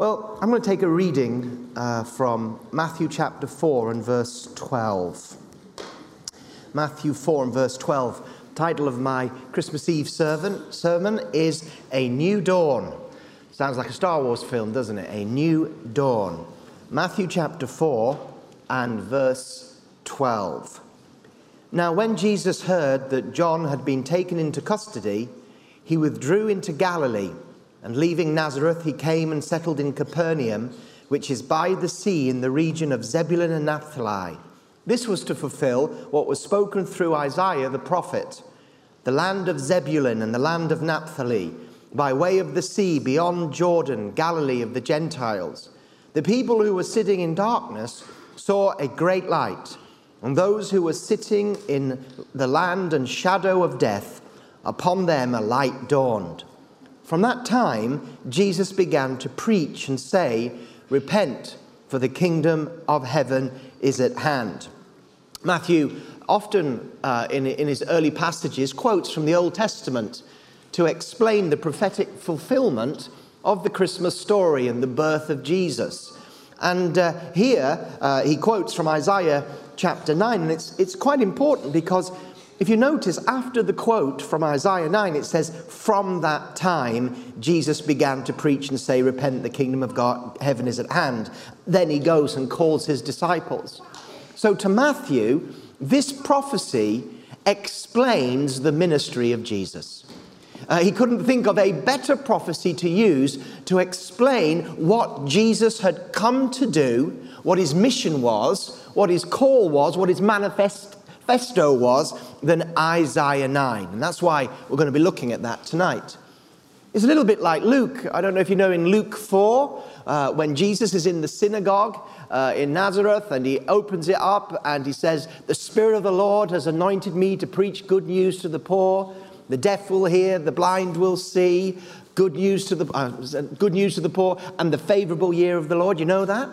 Well, I'm going to take a reading uh, from Matthew chapter 4 and verse 12. Matthew 4 and verse 12. Title of my Christmas Eve sermon, sermon is A New Dawn. Sounds like a Star Wars film, doesn't it? A New Dawn. Matthew chapter 4 and verse 12. Now, when Jesus heard that John had been taken into custody, he withdrew into Galilee and leaving Nazareth, he came and settled in Capernaum, which is by the sea in the region of Zebulun and Naphtali. This was to fulfill what was spoken through Isaiah the prophet the land of Zebulun and the land of Naphtali, by way of the sea beyond Jordan, Galilee of the Gentiles. The people who were sitting in darkness saw a great light, and those who were sitting in the land and shadow of death, upon them a light dawned. From that time, Jesus began to preach and say, Repent, for the kingdom of heaven is at hand. Matthew often, uh, in, in his early passages, quotes from the Old Testament to explain the prophetic fulfillment of the Christmas story and the birth of Jesus. And uh, here uh, he quotes from Isaiah chapter 9, and it's, it's quite important because if you notice, after the quote from Isaiah 9, it says, From that time, Jesus began to preach and say, Repent, the kingdom of God, heaven is at hand. Then he goes and calls his disciples. So to Matthew, this prophecy explains the ministry of Jesus. Uh, he couldn't think of a better prophecy to use to explain what Jesus had come to do, what his mission was, what his call was, what his manifest manifesto was than Isaiah 9. And that's why we're going to be looking at that tonight. It's a little bit like Luke. I don't know if you know in Luke 4, uh, when Jesus is in the synagogue uh, in Nazareth and he opens it up and he says, The Spirit of the Lord has anointed me to preach good news to the poor. The deaf will hear, the blind will see, good news to the, uh, good news to the poor, and the favorable year of the Lord. You know that?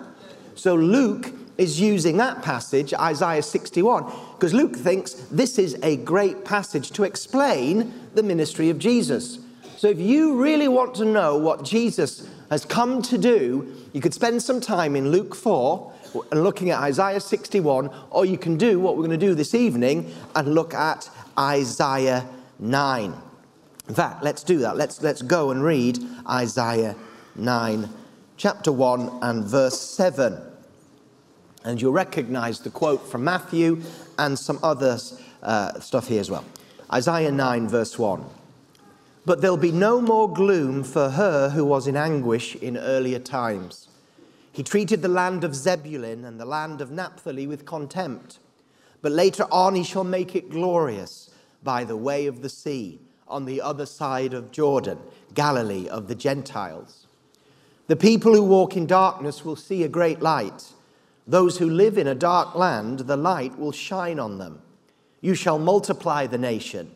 So Luke is using that passage, Isaiah 61, because Luke thinks this is a great passage to explain the ministry of Jesus. So if you really want to know what Jesus has come to do, you could spend some time in Luke 4 and looking at Isaiah 61, or you can do what we're going to do this evening and look at Isaiah 9. In fact, let's do that. Let's, let's go and read Isaiah 9, chapter 1 and verse 7. And you'll recognize the quote from Matthew and some other uh, stuff here as well. Isaiah 9, verse 1. But there'll be no more gloom for her who was in anguish in earlier times. He treated the land of Zebulun and the land of Naphtali with contempt. But later on, he shall make it glorious by the way of the sea, on the other side of Jordan, Galilee of the Gentiles. The people who walk in darkness will see a great light. Those who live in a dark land, the light will shine on them. You shall multiply the nation.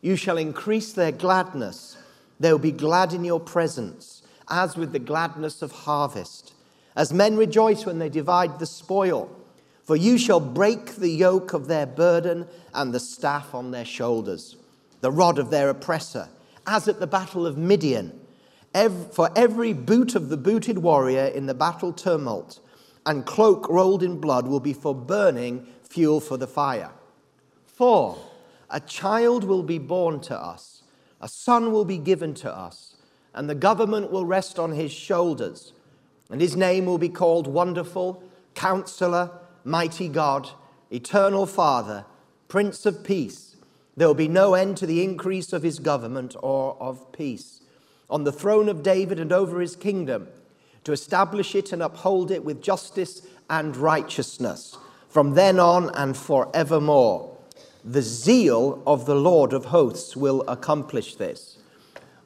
You shall increase their gladness. They will be glad in your presence, as with the gladness of harvest, as men rejoice when they divide the spoil. For you shall break the yoke of their burden and the staff on their shoulders, the rod of their oppressor, as at the battle of Midian. For every boot of the booted warrior in the battle tumult, and cloak rolled in blood will be for burning fuel for the fire. For a child will be born to us, a son will be given to us, and the government will rest on his shoulders. And his name will be called Wonderful, Counselor, Mighty God, Eternal Father, Prince of Peace. There will be no end to the increase of his government or of peace. On the throne of David and over his kingdom, to establish it and uphold it with justice and righteousness from then on and forevermore. The zeal of the Lord of hosts will accomplish this.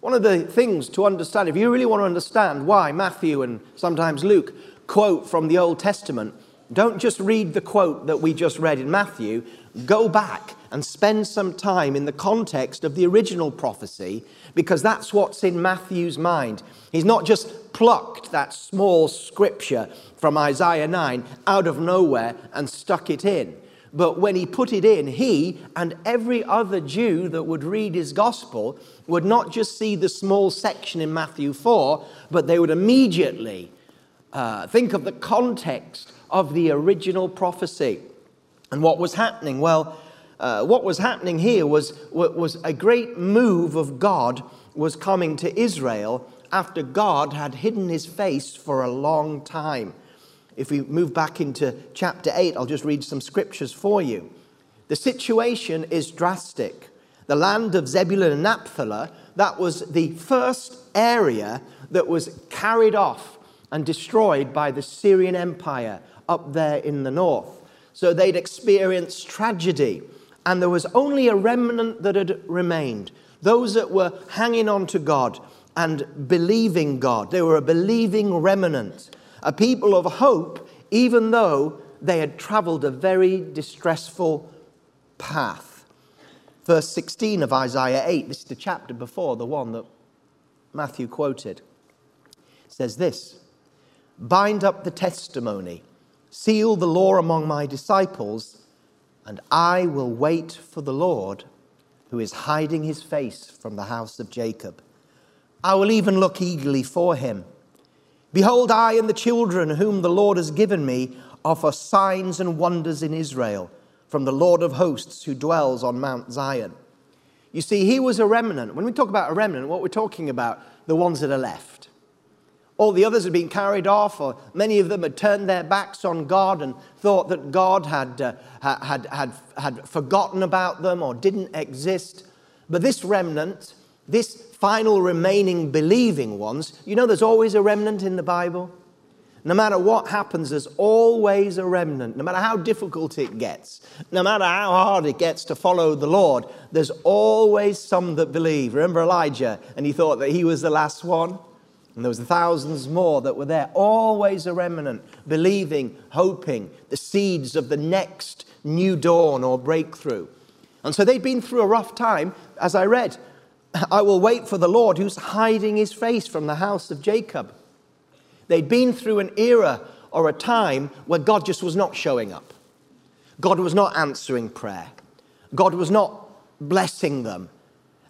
One of the things to understand, if you really want to understand why Matthew and sometimes Luke quote from the Old Testament, don't just read the quote that we just read in Matthew. Go back and spend some time in the context of the original prophecy because that's what's in Matthew's mind. He's not just plucked that small scripture from Isaiah 9 out of nowhere and stuck it in. But when he put it in, he and every other Jew that would read his gospel would not just see the small section in Matthew 4, but they would immediately uh, think of the context of the original prophecy. And what was happening? Well, uh, what was happening here was, was a great move of God was coming to Israel after God had hidden his face for a long time. If we move back into chapter 8, I'll just read some scriptures for you. The situation is drastic. The land of Zebulun and Naphtali, that was the first area that was carried off and destroyed by the Assyrian Empire up there in the north. So they'd experienced tragedy, and there was only a remnant that had remained those that were hanging on to God and believing God. They were a believing remnant, a people of hope, even though they had traveled a very distressful path. Verse 16 of Isaiah 8, this is the chapter before the one that Matthew quoted, says this Bind up the testimony, seal the law among my disciples, and I will wait for the Lord who is hiding his face from the house of Jacob. I will even look eagerly for him. Behold, I and the children whom the Lord has given me offer signs and wonders in Israel from the Lord of hosts who dwells on Mount Zion. You see, he was a remnant. When we talk about a remnant, what we're talking about, the ones that are left. All the others had been carried off, or many of them had turned their backs on God and thought that God had, uh, had, had, had forgotten about them or didn't exist. But this remnant, this final remaining believing ones, you know, there's always a remnant in the Bible. No matter what happens, there's always a remnant. No matter how difficult it gets, no matter how hard it gets to follow the Lord, there's always some that believe. Remember Elijah, and he thought that he was the last one? And there was thousands more that were there, always a remnant, believing, hoping, the seeds of the next new dawn or breakthrough. And so they'd been through a rough time, as I read. I will wait for the Lord who's hiding his face from the house of Jacob. They'd been through an era or a time where God just was not showing up. God was not answering prayer. God was not blessing them.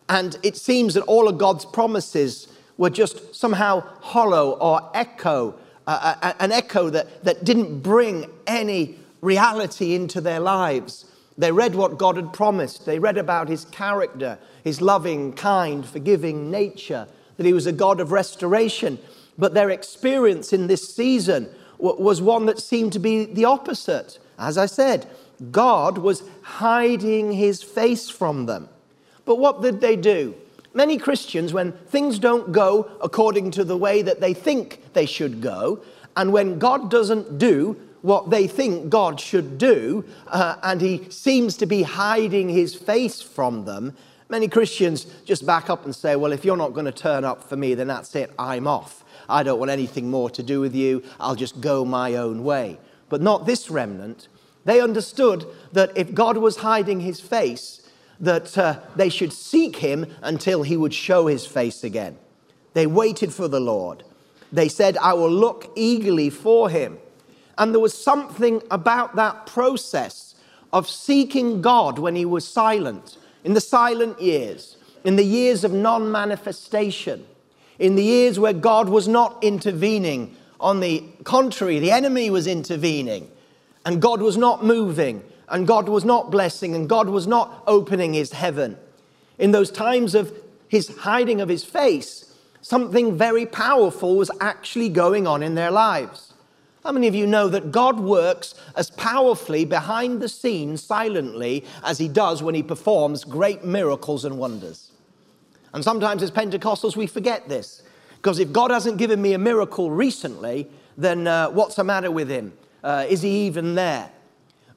And it seems that all of God's promises were just somehow hollow or echo, uh, uh, an echo that, that didn't bring any reality into their lives. They read what God had promised. They read about his character, his loving, kind, forgiving nature, that he was a God of restoration. But their experience in this season was one that seemed to be the opposite. As I said, God was hiding his face from them. But what did they do? Many Christians, when things don't go according to the way that they think they should go, and when God doesn't do what they think God should do, uh, and He seems to be hiding His face from them, many Christians just back up and say, Well, if you're not going to turn up for me, then that's it, I'm off. I don't want anything more to do with you, I'll just go my own way. But not this remnant. They understood that if God was hiding His face, that uh, they should seek him until he would show his face again. They waited for the Lord. They said, I will look eagerly for him. And there was something about that process of seeking God when he was silent, in the silent years, in the years of non manifestation, in the years where God was not intervening. On the contrary, the enemy was intervening, and God was not moving and God was not blessing and God was not opening his heaven. In those times of his hiding of his face, something very powerful was actually going on in their lives. How many of you know that God works as powerfully behind the scenes silently as he does when he performs great miracles and wonders? And sometimes as Pentecostals, we forget this. Because if God hasn't given me a miracle recently, then uh, what's the matter with him? Uh, is he even there?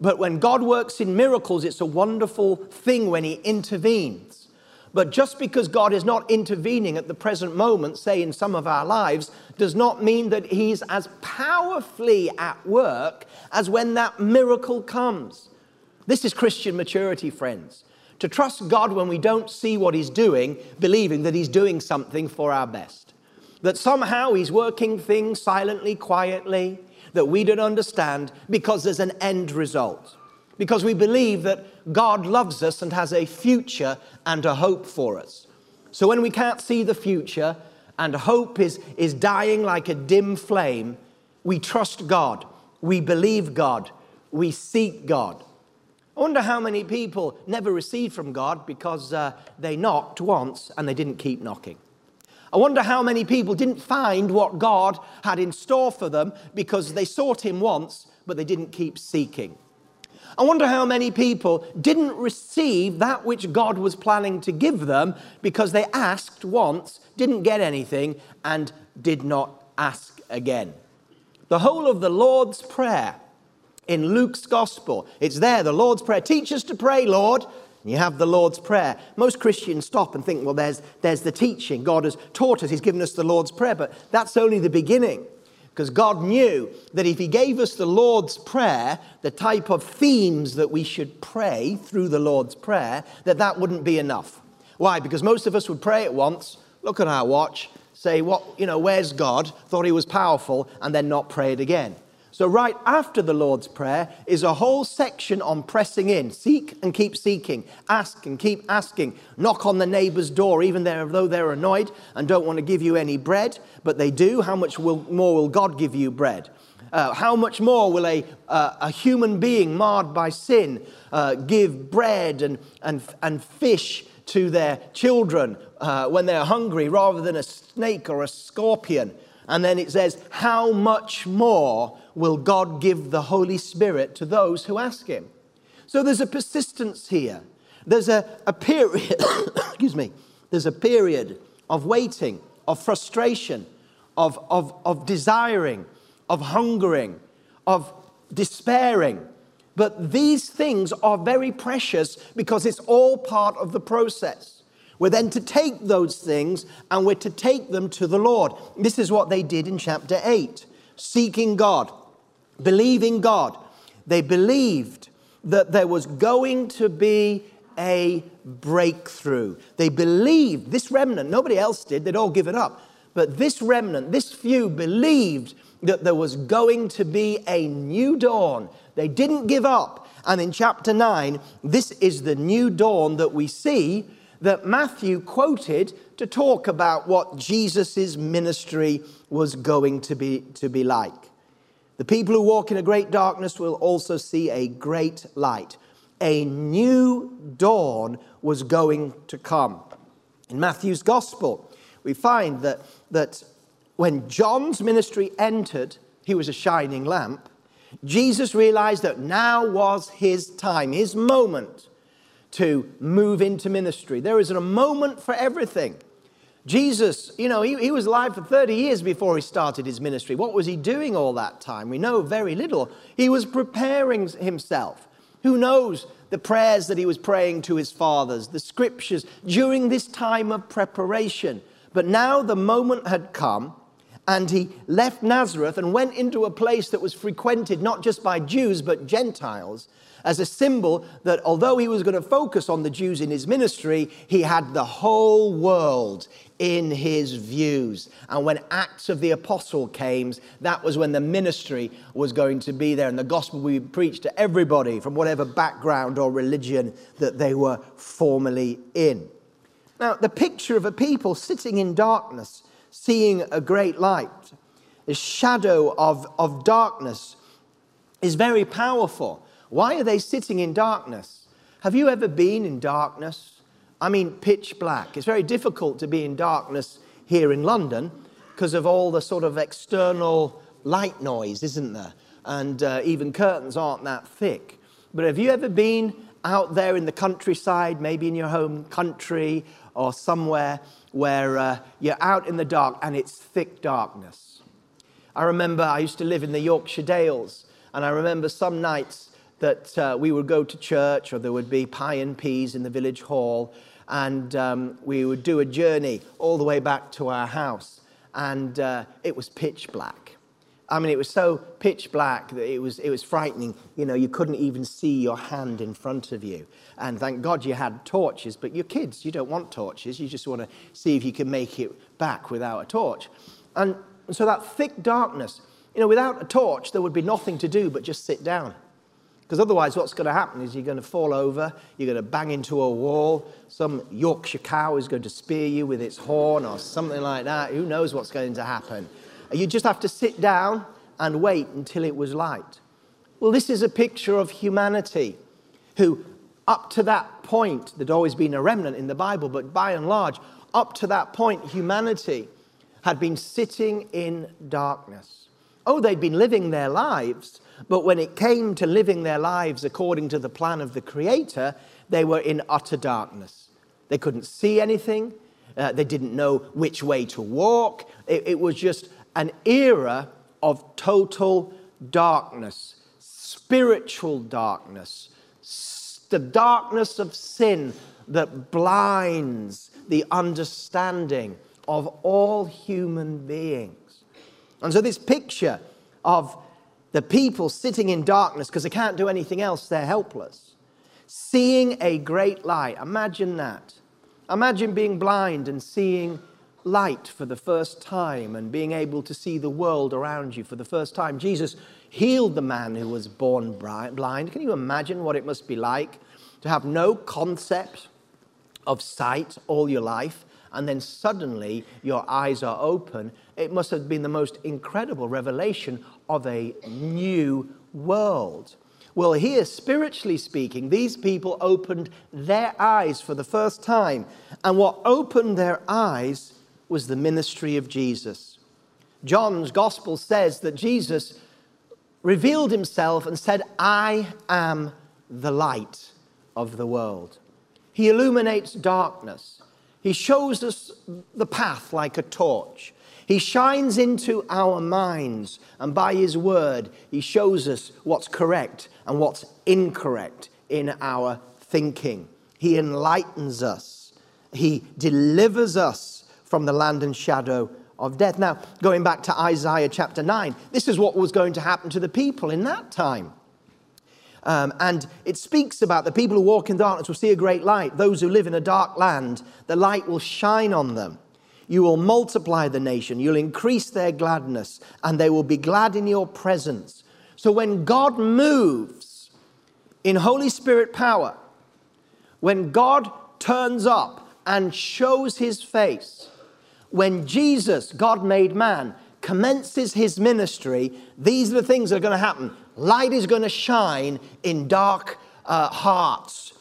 But when God works in miracles, it's a wonderful thing when He intervenes. But just because God is not intervening at the present moment, say in some of our lives, does not mean that He's as powerfully at work as when that miracle comes. This is Christian maturity, friends. To trust God when we don't see what He's doing, believing that He's doing something for our best. That somehow He's working things silently, quietly, that we don't understand because there's an end result. Because we believe that God loves us and has a future and a hope for us. So when we can't see the future and hope is, is dying like a dim flame, we trust God, we believe God, we seek God. I wonder how many people never received from God because uh, they knocked once and they didn't keep knocking. I wonder how many people didn't find what God had in store for them because they sought Him once, but they didn't keep seeking. I wonder how many people didn't receive that which God was planning to give them because they asked once, didn't get anything, and did not ask again. The whole of the Lord's Prayer in Luke's Gospel, it's there, the Lord's Prayer. Teach us to pray, Lord. You have the Lord's Prayer. Most Christians stop and think, well, there's, there's the teaching. God has taught us, He's given us the Lord's Prayer, but that's only the beginning. Because God knew that if He gave us the Lord's Prayer, the type of themes that we should pray through the Lord's Prayer, that that wouldn't be enough. Why? Because most of us would pray it once, look at our watch, say, what, you know, where's God? Thought He was powerful, and then not pray it again. So, right after the Lord's Prayer is a whole section on pressing in. Seek and keep seeking. Ask and keep asking. Knock on the neighbor's door, even though they're annoyed and don't want to give you any bread, but they do. How much will, more will God give you bread? Uh, how much more will a, uh, a human being marred by sin uh, give bread and, and, and fish to their children uh, when they're hungry rather than a snake or a scorpion? And then it says, How much more will God give the Holy Spirit to those who ask Him? So there's a persistence here. There's a, a period, excuse me, there's a period of waiting, of frustration, of, of, of desiring, of hungering, of despairing. But these things are very precious because it's all part of the process. We're then to take those things and we're to take them to the Lord. This is what they did in chapter 8 seeking God, believing God. They believed that there was going to be a breakthrough. They believed, this remnant, nobody else did, they'd all given up. But this remnant, this few believed that there was going to be a new dawn. They didn't give up. And in chapter 9, this is the new dawn that we see that Matthew quoted to talk about what Jesus' ministry was going to be, to be like. The people who walk in a great darkness will also see a great light. A new dawn was going to come. In Matthew's gospel, we find that, that when John's ministry entered, he was a shining lamp. Jesus realized that now was his time, his moment to move into ministry. There is a moment for everything. Jesus, you know, he, he, was alive for 30 years before he started his ministry. What was he doing all that time? We know very little. He was preparing himself. Who knows the prayers that he was praying to his fathers, the scriptures during this time of preparation. But now the moment had come, and he left Nazareth and went into a place that was frequented not just by Jews but Gentiles as a symbol that although he was going to focus on the Jews in his ministry, he had the whole world in his views. And when Acts of the Apostle came, that was when the ministry was going to be there and the gospel be preached to everybody from whatever background or religion that they were formerly in. Now, the picture of a people sitting in darkness, seeing a great light, a shadow of, of darkness is very powerful. Why are they sitting in darkness? Have you ever been in darkness? I mean, pitch black. It's very difficult to be in darkness here in London because of all the sort of external light noise, isn't there? And uh, even curtains aren't that thick. But have you ever been out there in the countryside, maybe in your home country or somewhere where uh, you're out in the dark and it's thick darkness? I remember I used to live in the Yorkshire Dales, and I remember some nights that uh, we would go to church or there would be pie and peas in the village hall and um, we would do a journey all the way back to our house. And uh, it was pitch black. I mean it was so pitch black that it was, it was frightening. You know you couldn't even see your hand in front of you. And thank god you had torches but your kids you don't want torches. You just want to see if you can make it back without a torch. And so that thick darkness you know without a torch there would be nothing to do but just sit down Because otherwise, what's going to happen is you're going to fall over, you're going to bang into a wall, some Yorkshire cow is going to spear you with its horn or something like that. Who knows what's going to happen? You just have to sit down and wait until it was light. Well, this is a picture of humanity who, up to that point, there'd always been a remnant in the Bible, but by and large, up to that point, humanity had been sitting in darkness. Oh, they'd been living their lives, but when it came to living their lives according to the plan of the Creator, they were in utter darkness. They couldn't see anything, uh, they didn't know which way to walk. It, it was just an era of total darkness, spiritual darkness, the darkness of sin that blinds the understanding of all human beings. And so, this picture of the people sitting in darkness because they can't do anything else, they're helpless, seeing a great light. Imagine that. Imagine being blind and seeing light for the first time and being able to see the world around you for the first time. Jesus healed the man who was born blind. Can you imagine what it must be like to have no concept of sight all your life and then suddenly your eyes are open? It must have been the most incredible revelation of a new world. Well, here, spiritually speaking, these people opened their eyes for the first time. And what opened their eyes was the ministry of Jesus. John's gospel says that Jesus revealed himself and said, I am the light of the world. He illuminates darkness. He shows us the path like a torch. He shines into our minds, and by His word, He shows us what's correct and what's incorrect in our thinking. He enlightens us, He delivers us from the land and shadow of death. Now, going back to Isaiah chapter 9, this is what was going to happen to the people in that time. Um, and it speaks about the people who walk in darkness will see a great light. Those who live in a dark land, the light will shine on them. You will multiply the nation, you'll increase their gladness, and they will be glad in your presence. So when God moves in Holy Spirit power, when God turns up and shows his face, when Jesus, God made man, commences his ministry, these are the things that are going to happen. Light is going to shine in dark uh, hearts.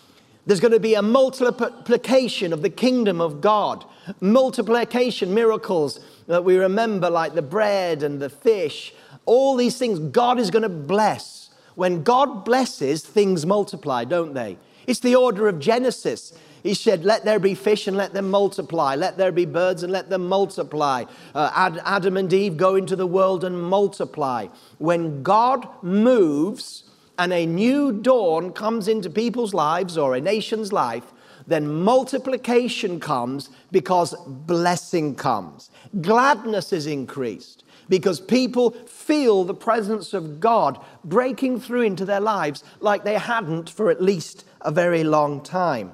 There's going to be a multiplication of the kingdom of God, multiplication miracles that we remember, like the bread and the fish. All these things God is going to bless. When God blesses, things multiply, don't they? It's the order of Genesis. He said, Let there be fish and let them multiply. Let there be birds and let them multiply. Uh, Adam and Eve go into the world and multiply. When God moves and a new dawn comes into people's lives or a nation's life, then multiplication comes because blessing comes. Gladness is increased because people feel the presence of God breaking through into their lives like they hadn't for at least a very long time.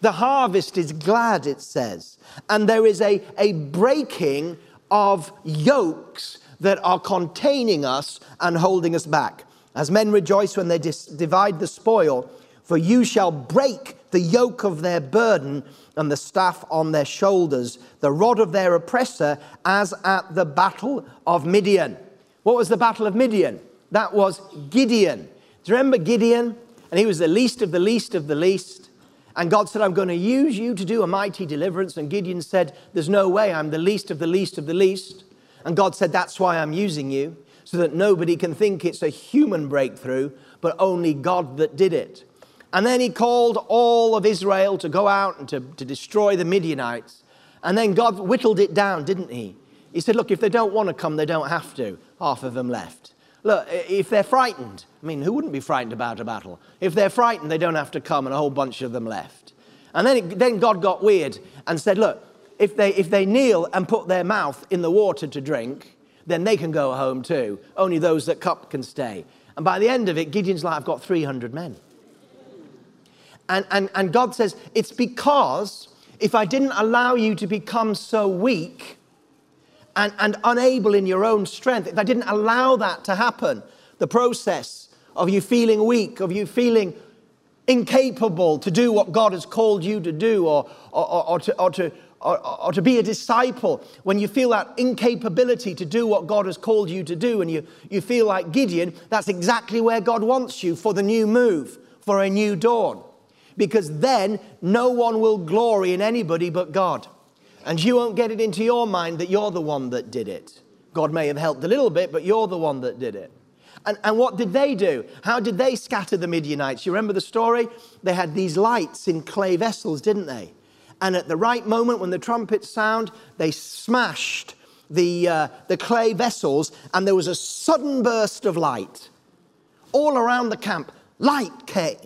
The harvest is glad, it says. And there is a, a breaking of yokes that are containing us and holding us back. As men rejoice when they dis- divide the spoil, for you shall break the yoke of their burden and the staff on their shoulders, the rod of their oppressor, as at the battle of Midian. What was the battle of Midian? That was Gideon. Do you remember Gideon? And he was the least of the least of the least. And God said, I'm going to use you to do a mighty deliverance. And Gideon said, There's no way, I'm the least of the least of the least. And God said, That's why I'm using you, so that nobody can think it's a human breakthrough, but only God that did it. And then he called all of Israel to go out and to, to destroy the Midianites. And then God whittled it down, didn't he? He said, Look, if they don't want to come, they don't have to. Half of them left. Look, if they're frightened, I mean, who wouldn't be frightened about a battle? If they're frightened, they don't have to come, and a whole bunch of them left. And then, it, then God got weird and said, Look, if they, if they kneel and put their mouth in the water to drink, then they can go home too. Only those that cup can stay. And by the end of it, Gideon's like, I've got 300 men. And, and, and God says, It's because if I didn't allow you to become so weak, and, and unable in your own strength, if I didn't allow that to happen, the process of you feeling weak, of you feeling incapable to do what God has called you to do or, or, or, to, or, to, or, or to be a disciple, when you feel that incapability to do what God has called you to do and you, you feel like Gideon, that's exactly where God wants you for the new move, for a new dawn. Because then no one will glory in anybody but God. And you won't get it into your mind that you're the one that did it. God may have helped a little bit, but you're the one that did it. And, and what did they do? How did they scatter the Midianites? You remember the story? They had these lights in clay vessels, didn't they? And at the right moment, when the trumpets sound, they smashed the, uh, the clay vessels, and there was a sudden burst of light. All around the camp, light came.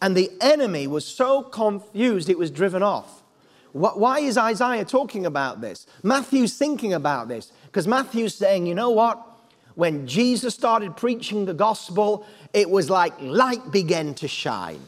And the enemy was so confused, it was driven off. Why is Isaiah talking about this? Matthew's thinking about this because Matthew's saying, you know what? When Jesus started preaching the gospel, it was like light began to shine.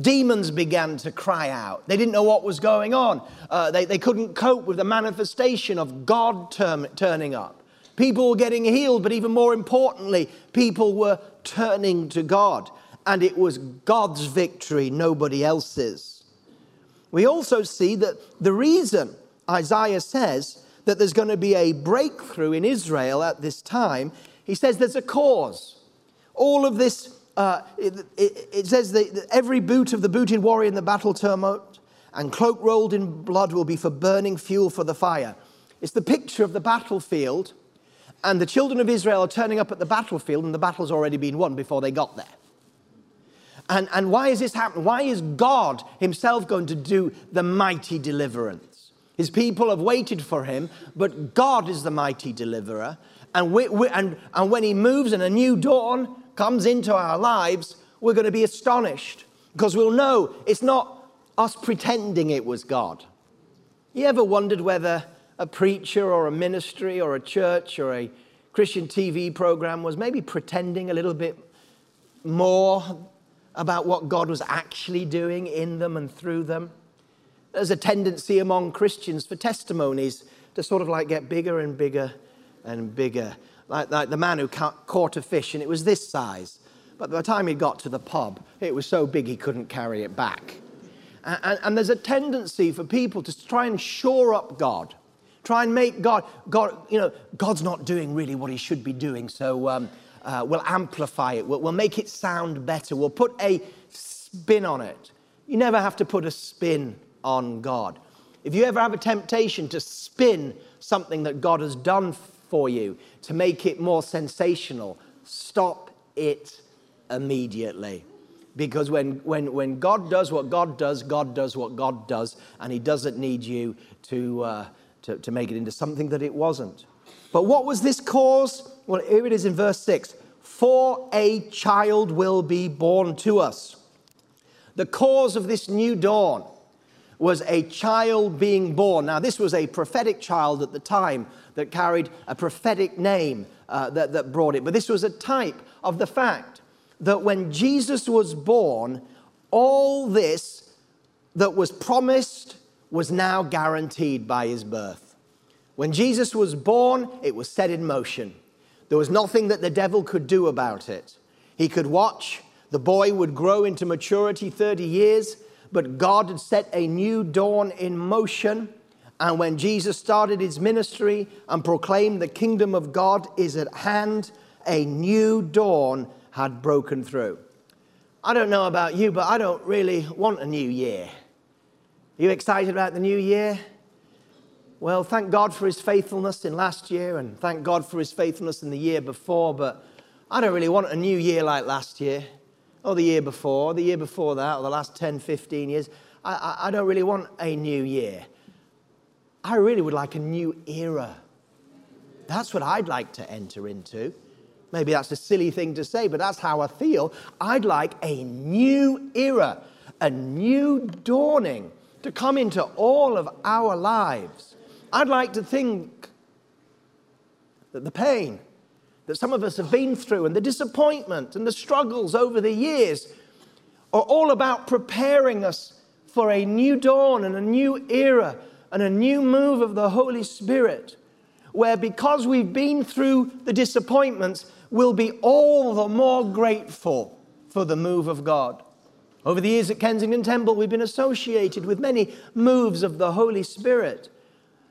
Demons began to cry out. They didn't know what was going on. Uh, they, they couldn't cope with the manifestation of God term, turning up. People were getting healed, but even more importantly, people were turning to God. And it was God's victory, nobody else's. We also see that the reason Isaiah says that there's going to be a breakthrough in Israel at this time, he says there's a cause. All of this, uh, it, it, it, says that every boot of the booted warrior in the battle tumult and cloak rolled in blood will be for burning fuel for the fire. It's the picture of the battlefield, and the children of Israel are turning up at the battlefield, and the battle's already been won before they got there. And, and why is this happening? Why is God Himself going to do the mighty deliverance? His people have waited for Him, but God is the mighty deliverer. And, we, we, and, and when He moves and a new dawn comes into our lives, we're going to be astonished because we'll know it's not us pretending it was God. You ever wondered whether a preacher or a ministry or a church or a Christian TV program was maybe pretending a little bit more about what God was actually doing in them and through them. There's a tendency among Christians for testimonies to sort of like get bigger and bigger and bigger. Like, like the man who caught a fish and it was this size. But by the time he got to the pub, it was so big he couldn't carry it back. And, and, there's a tendency for people to try and shore up God, try and make God, God, you know, God's not doing really what he should be doing. So, um, uh, we'll amplify it, we'll, we'll make it sound better, we'll put a spin on it. You never have to put a spin on God. If you ever have a temptation to spin something that God has done for you to make it more sensational, stop it immediately. Because when, when, when God does what God does, God does what God does, and He doesn't need you to, uh, to, to make it into something that it wasn't. But what was this cause? Well, here it is in verse 6 For a child will be born to us. The cause of this new dawn was a child being born. Now, this was a prophetic child at the time that carried a prophetic name uh, that, that brought it. But this was a type of the fact that when Jesus was born, all this that was promised was now guaranteed by his birth. When Jesus was born, it was set in motion. There was nothing that the devil could do about it. He could watch, the boy would grow into maturity 30 years, but God had set a new dawn in motion. And when Jesus started his ministry and proclaimed the kingdom of God is at hand, a new dawn had broken through. I don't know about you, but I don't really want a new year. Are you excited about the new year? Well, thank God for his faithfulness in last year and thank God for his faithfulness in the year before, but I don't really want a new year like last year or the year before, the year before that, or the last 10, 15 years. I, I, I don't really want a new year. I really would like a new era. That's what I'd like to enter into. Maybe that's a silly thing to say, but that's how I feel. I'd like a new era, a new dawning to come into all of our lives. I'd like to think that the pain that some of us have been through and the disappointment and the struggles over the years are all about preparing us for a new dawn and a new era and a new move of the Holy Spirit where because we've been through the disappointments, we'll be all the more grateful for the move of God. Over the years at Kensington Temple, we've been associated with many moves of the Holy Spirit.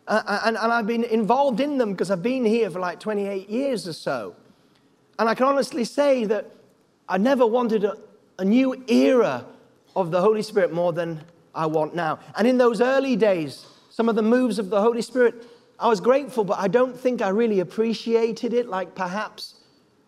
Uh, uh and, and I've been involved in them because I've been here for like 28 years or so. And I can honestly say that I never wanted a, a new era of the Holy Spirit more than I want now. And in those early days, some of the moves of the Holy Spirit, I was grateful, but I don't think I really appreciated it like perhaps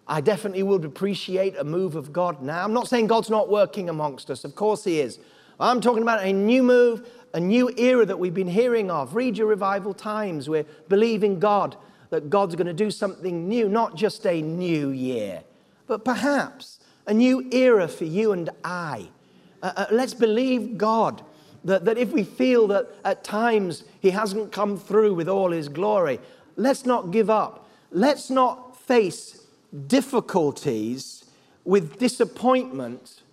I definitely would appreciate a move of God now. I'm not saying God's not working amongst us, of course He is. I'm talking about a new move, a new era that we've been hearing of. Read your revival times. We're believing God that God's going to do something new, not just a new year, but perhaps a new era for you and I. Uh, uh, let's believe God that, that if we feel that at times He hasn't come through with all His glory, let's not give up. Let's not face difficulties with disappointment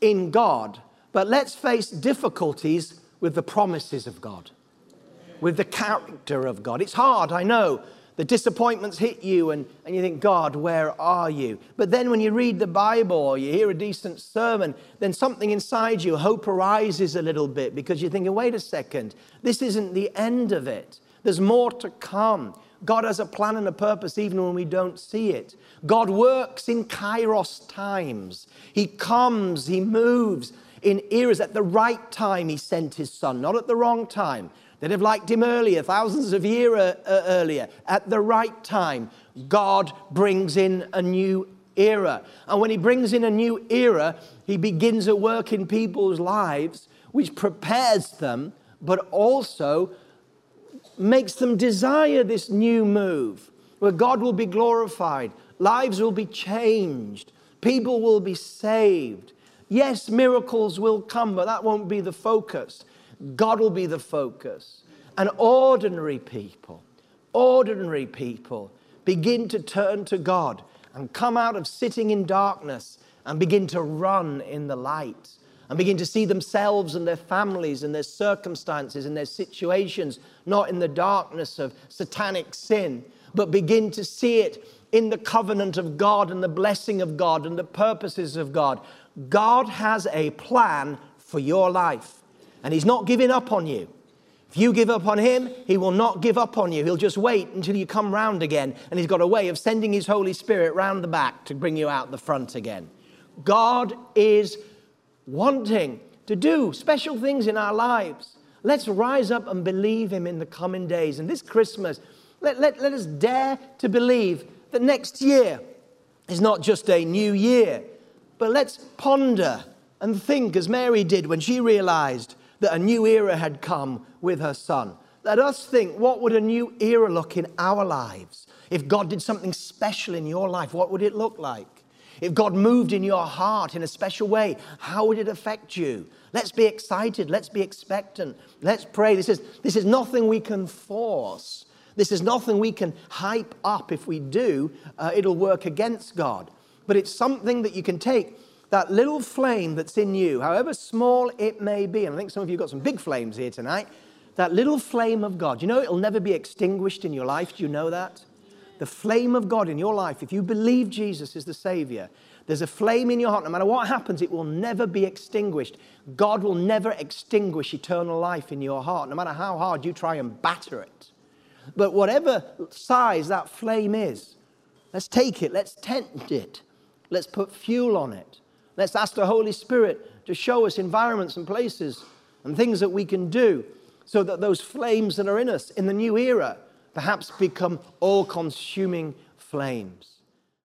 in God, but let's face difficulties with the promises of God, with the character of God. It's hard, I know. The disappointments hit you, and, and you think, God, where are you? But then when you read the Bible or you hear a decent sermon, then something inside you, hope arises a little bit because you're thinking, wait a second, this isn't the end of it. There's more to come. God has a plan and a purpose even when we don't see it. God works in kairos times. He comes, He moves in eras. At the right time, He sent His Son, not at the wrong time. They'd have liked Him earlier, thousands of years uh, uh, earlier. At the right time, God brings in a new era. And when He brings in a new era, He begins a work in people's lives which prepares them, but also makes them desire this new move where God will be glorified, lives will be changed, people will be saved. Yes, miracles will come, but that won't be the focus. God will be the focus. And ordinary people, ordinary people begin to turn to God and come out of sitting in darkness and begin to run in the light and begin to see themselves and their families and their circumstances and their situations not in the darkness of satanic sin, but begin to see it in the covenant of God and the blessing of God and the purposes of God. God has a plan for your life, and He's not giving up on you. If you give up on him, he will not give up on you. He'll just wait until you come round again. And he's got a way of sending his Holy Spirit round the back to bring you out the front again. God is wanting to do special things in our lives. Let's rise up and believe Him in the coming days. And this Christmas, let, let, let us dare to believe that next year is not just a new year, but let's ponder and think as Mary did when she realized that a new era had come with her son. Let us think what would a new era look in our lives? If God did something special in your life, what would it look like? If God moved in your heart in a special way, how would it affect you? Let's be excited. Let's be expectant. Let's pray. This is, this is nothing we can force. This is nothing we can hype up. If we do, uh, it'll work against God. But it's something that you can take that little flame that's in you, however small it may be. And I think some of you got some big flames here tonight. That little flame of God. You know, it'll never be extinguished in your life. Do you know that? the flame of God in your life, if you believe Jesus is the Savior, there's a flame in your heart. No matter what happens, it will never be extinguished. God will never extinguish eternal life in your heart, no matter how hard you try and batter it. But whatever size that flame is, let's take it, let's tent it, let's put fuel on it. Let's ask the Holy Spirit to show us environments and places and things that we can do so that those flames that are in us in the new era perhaps become all consuming flames.